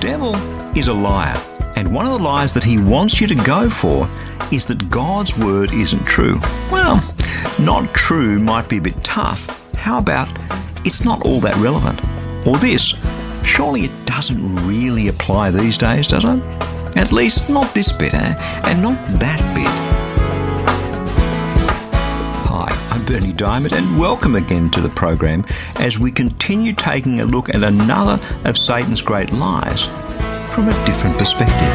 The devil is a liar, and one of the lies that he wants you to go for is that God's word isn't true. Well, not true might be a bit tough. How about it's not all that relevant? Or this, surely it doesn't really apply these days, does it? At least not this bit, eh? And not that bit. Berni Dymet, and welcome again to the program as we continue taking a look at another of Satan's great lies from a different perspective.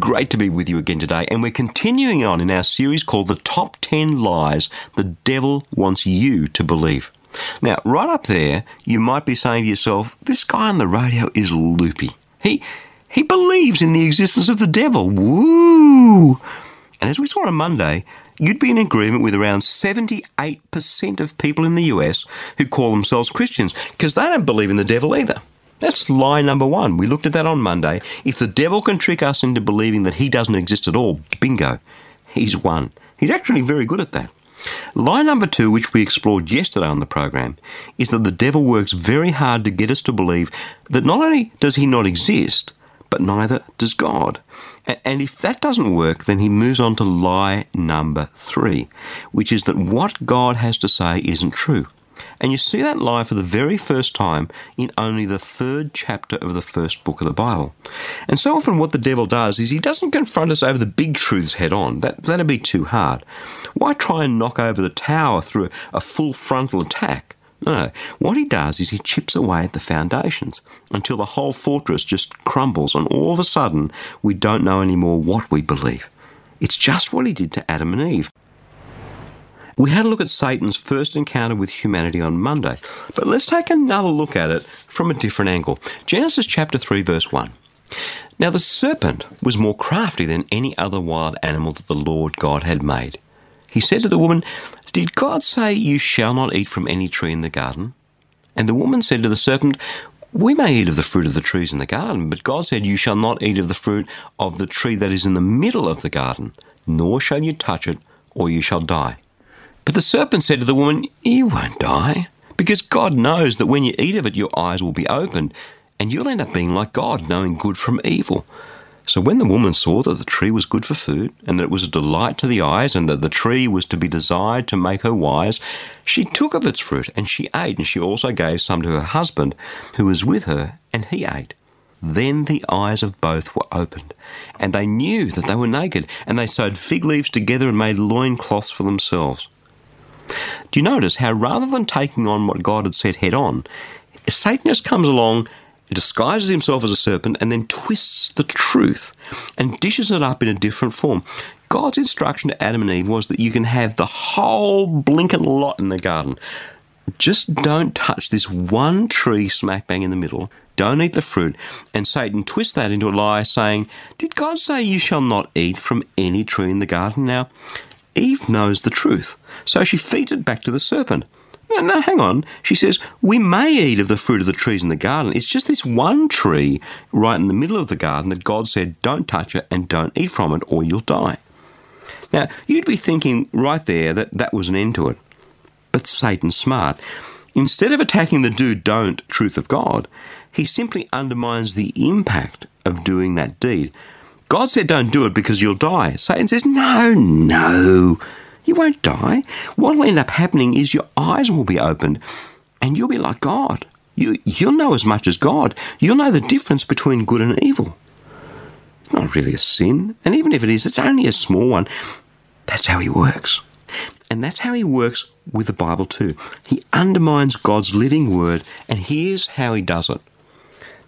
Great to be with you again today, and we're continuing on in our series called The Top 10 Lies the Devil Wants You to Believe. Now, right up there, you might be saying to yourself, this guy on the radio is loopy. He, he believes in the existence of the devil. Woo! And as we saw on Monday, you'd be in agreement with around 78% of people in the US who call themselves Christians because they don't believe in the devil either. That's lie number one. We looked at that on Monday. If the devil can trick us into believing that he doesn't exist at all, bingo, he's won. He's actually very good at that. Lie number two, which we explored yesterday on the program, is that the devil works very hard to get us to believe that not only does he not exist, but neither does God. And if that doesn't work, then he moves on to lie number three, which is that what God has to say isn't true. And you see that lie for the very first time in only the third chapter of the first book of the Bible. And so often, what the devil does is he doesn't confront us over the big truths head on. That, that'd be too hard. Why try and knock over the tower through a full frontal attack? No, what he does is he chips away at the foundations until the whole fortress just crumbles, and all of a sudden, we don't know anymore what we believe. It's just what he did to Adam and Eve. We had a look at Satan's first encounter with humanity on Monday, but let's take another look at it from a different angle. Genesis chapter 3, verse 1. Now the serpent was more crafty than any other wild animal that the Lord God had made. He said to the woman, Did God say, You shall not eat from any tree in the garden? And the woman said to the serpent, We may eat of the fruit of the trees in the garden, but God said, You shall not eat of the fruit of the tree that is in the middle of the garden, nor shall you touch it, or you shall die. But the serpent said to the woman, You won't die, because God knows that when you eat of it, your eyes will be opened, and you'll end up being like God, knowing good from evil. So when the woman saw that the tree was good for food, and that it was a delight to the eyes, and that the tree was to be desired to make her wise, she took of its fruit, and she ate, and she also gave some to her husband, who was with her, and he ate. Then the eyes of both were opened, and they knew that they were naked, and they sewed fig leaves together and made loincloths for themselves. Do you notice how rather than taking on what God had said head on, Satan just comes along, disguises himself as a serpent, and then twists the truth and dishes it up in a different form. God's instruction to Adam and Eve was that you can have the whole blinking lot in the garden. Just don't touch this one tree smack bang in the middle. Don't eat the fruit. And Satan twists that into a lie, saying, Did God say you shall not eat from any tree in the garden? Now, Eve knows the truth, so she feeds it back to the serpent. No, no, hang on. She says, We may eat of the fruit of the trees in the garden. It's just this one tree right in the middle of the garden that God said, Don't touch it and don't eat from it or you'll die. Now, you'd be thinking right there that that was an end to it. But Satan's smart. Instead of attacking the do don't truth of God, he simply undermines the impact of doing that deed. God said don't do it because you'll die. Satan says, No, no, you won't die. What will end up happening is your eyes will be opened and you'll be like God. You, you'll know as much as God. You'll know the difference between good and evil. It's not really a sin. And even if it is, it's only a small one. That's how he works. And that's how he works with the Bible too. He undermines God's living word, and here's how he does it.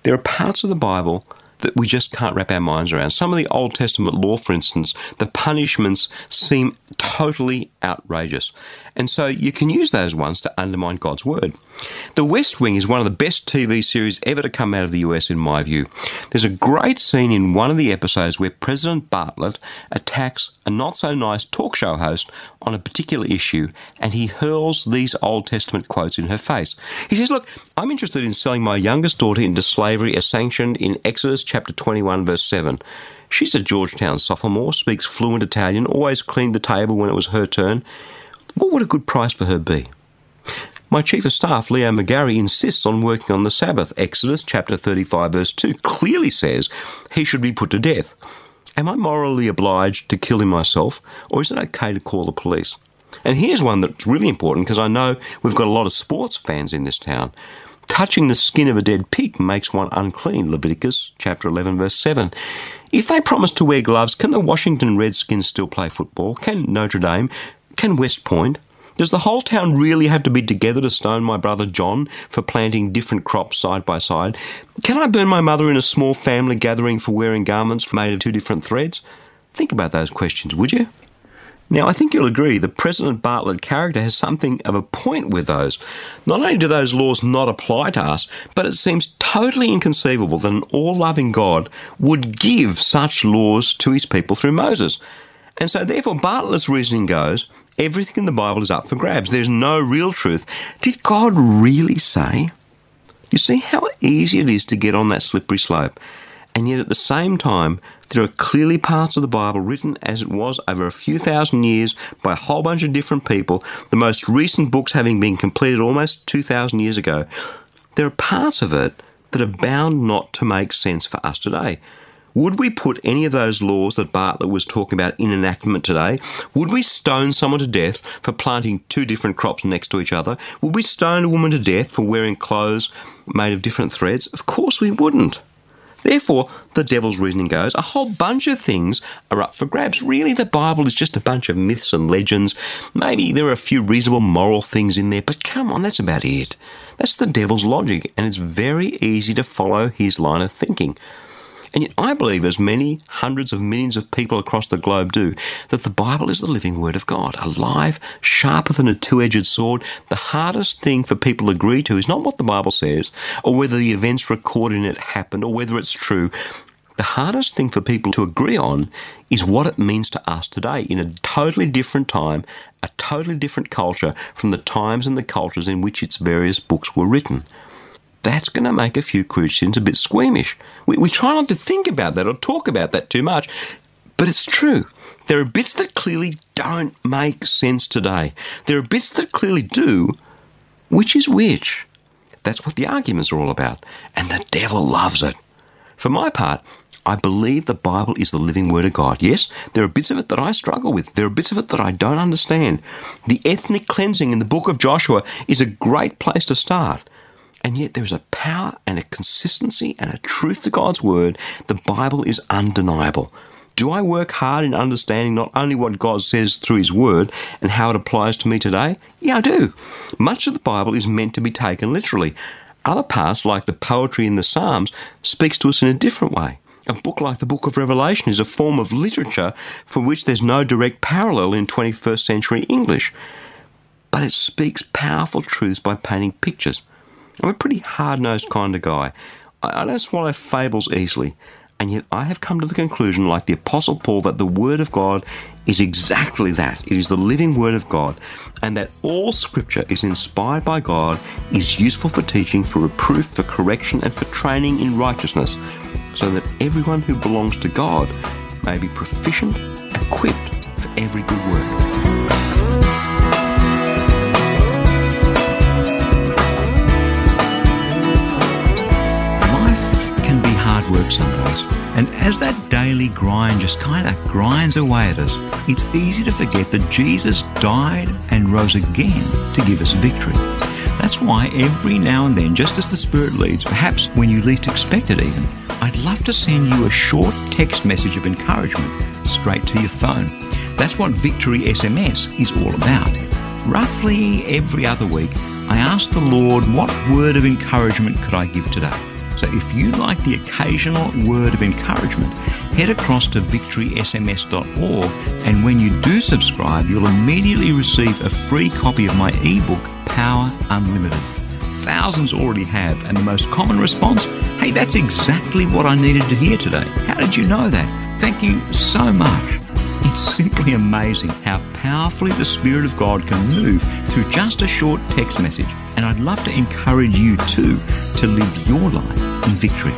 There are parts of the Bible that we just can't wrap our minds around. Some of the Old Testament law, for instance, the punishments seem totally outrageous. And so you can use those ones to undermine God's word. The West Wing is one of the best TV series ever to come out of the US, in my view. There's a great scene in one of the episodes where President Bartlet attacks a not so nice talk show host on a particular issue and he hurls these Old Testament quotes in her face. He says, Look, I'm interested in selling my youngest daughter into slavery as sanctioned in Exodus chapter 21, verse 7. She's a Georgetown sophomore, speaks fluent Italian, always cleaned the table when it was her turn. What would a good price for her be? My Chief of Staff, Leo McGarry, insists on working on the Sabbath. Exodus chapter 35, verse 2 clearly says he should be put to death. Am I morally obliged to kill him myself, or is it okay to call the police? And here's one that's really important because I know we've got a lot of sports fans in this town. Touching the skin of a dead pig makes one unclean. Leviticus chapter 11, verse 7. If they promise to wear gloves, can the Washington Redskins still play football? Can Notre Dame? Can West Point? Does the whole town really have to be together to stone my brother John for planting different crops side by side? Can I burn my mother in a small family gathering for wearing garments made of two different threads? Think about those questions, would you? Now, I think you'll agree the President Bartlet character has something of a point with those. Not only do those laws not apply to us, but it seems totally inconceivable that an all loving God would give such laws to his people through Moses. And so, therefore, Bartlet's reasoning goes everything in the Bible is up for grabs. There's no real truth. Did God really say? You see how easy it is to get on that slippery slope. And yet, at the same time, there are clearly parts of the Bible written as it was over a few thousand years by a whole bunch of different people, the most recent books having been completed almost 2,000 years ago. There are parts of it that are bound not to make sense for us today. Would we put any of those laws that Bartlet was talking about in enactment today? Would we stone someone to death for planting two different crops next to each other? Would we stone a woman to death for wearing clothes made of different threads? Of course we wouldn't. Therefore, the devil's reasoning goes a whole bunch of things are up for grabs. Really, the Bible is just a bunch of myths and legends. Maybe there are a few reasonable moral things in there, but come on, that's about it. That's the devil's logic, and it's very easy to follow his line of thinking. And yet, I believe, as many hundreds of millions of people across the globe do, that the Bible is the living Word of God, alive, sharper than a two edged sword. The hardest thing for people to agree to is not what the Bible says, or whether the events recorded in it happened, or whether it's true. The hardest thing for people to agree on is what it means to us today in a totally different time, a totally different culture from the times and the cultures in which its various books were written that's going to make a few Christians a bit squeamish. We, we try not to think about that or talk about that too much, but it's true. There are bits that clearly don't make sense today. There are bits that clearly do. Which is which? That's what the arguments are all about. And the devil loves it. For my part, I believe the Bible is the living Word of God. Yes, there are bits of it that I struggle with. There are bits of it that I don't understand. The ethnic cleansing in the book of Joshua is a great place to start. And yet there's a power and a consistency and a truth to God's word. The Bible is undeniable. Do I work hard in understanding not only what God says through His Word and how it applies to me today? Yeah, I do. Much of the Bible is meant to be taken literally. Other parts, like the poetry in the Psalms, speaks to us in a different way. A book like the Book of Revelation is a form of literature for which there's no direct parallel in 21st century English. But it speaks powerful truths by painting pictures. I'm a pretty hard nosed kind of guy. I, I don't swallow fables easily, and yet I have come to the conclusion, like the Apostle Paul, that the Word of God is exactly that. It is the living Word of God, and that all Scripture is inspired by God, is useful for teaching, for reproof, for correction, and for training in righteousness, so that everyone who belongs to God may be proficient, equipped for every good work. Work sometimes. And as that daily grind just kind of grinds away at us, it's easy to forget that Jesus died and rose again to give us victory. That's why every now and then, just as the Spirit leads, perhaps when you least expect it even, I'd love to send you a short text message of encouragement straight to your phone. That's what Victory SMS is all about. Roughly every other week, I ask the Lord, what word of encouragement could I give today? So if you like the occasional word of encouragement, head across to victorysms.org and when you do subscribe, you'll immediately receive a free copy of my ebook, Power Unlimited. Thousands already have, and the most common response, hey, that's exactly what I needed to hear today. How did you know that? Thank you so much. It's simply amazing how powerfully the Spirit of God can move through just a short text message. And I'd love to encourage you too to live your life in victory.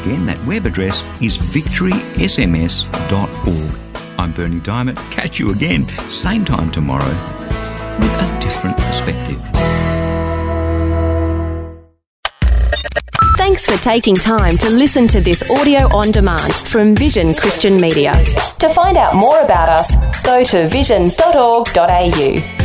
Again, that web address is victorysms.org. I'm Berni Dymet. Catch you again, same time tomorrow, with a different perspective. Thanks for taking time to listen to this audio on demand from Vision Christian Media. To find out more about us, go to vision.org.au.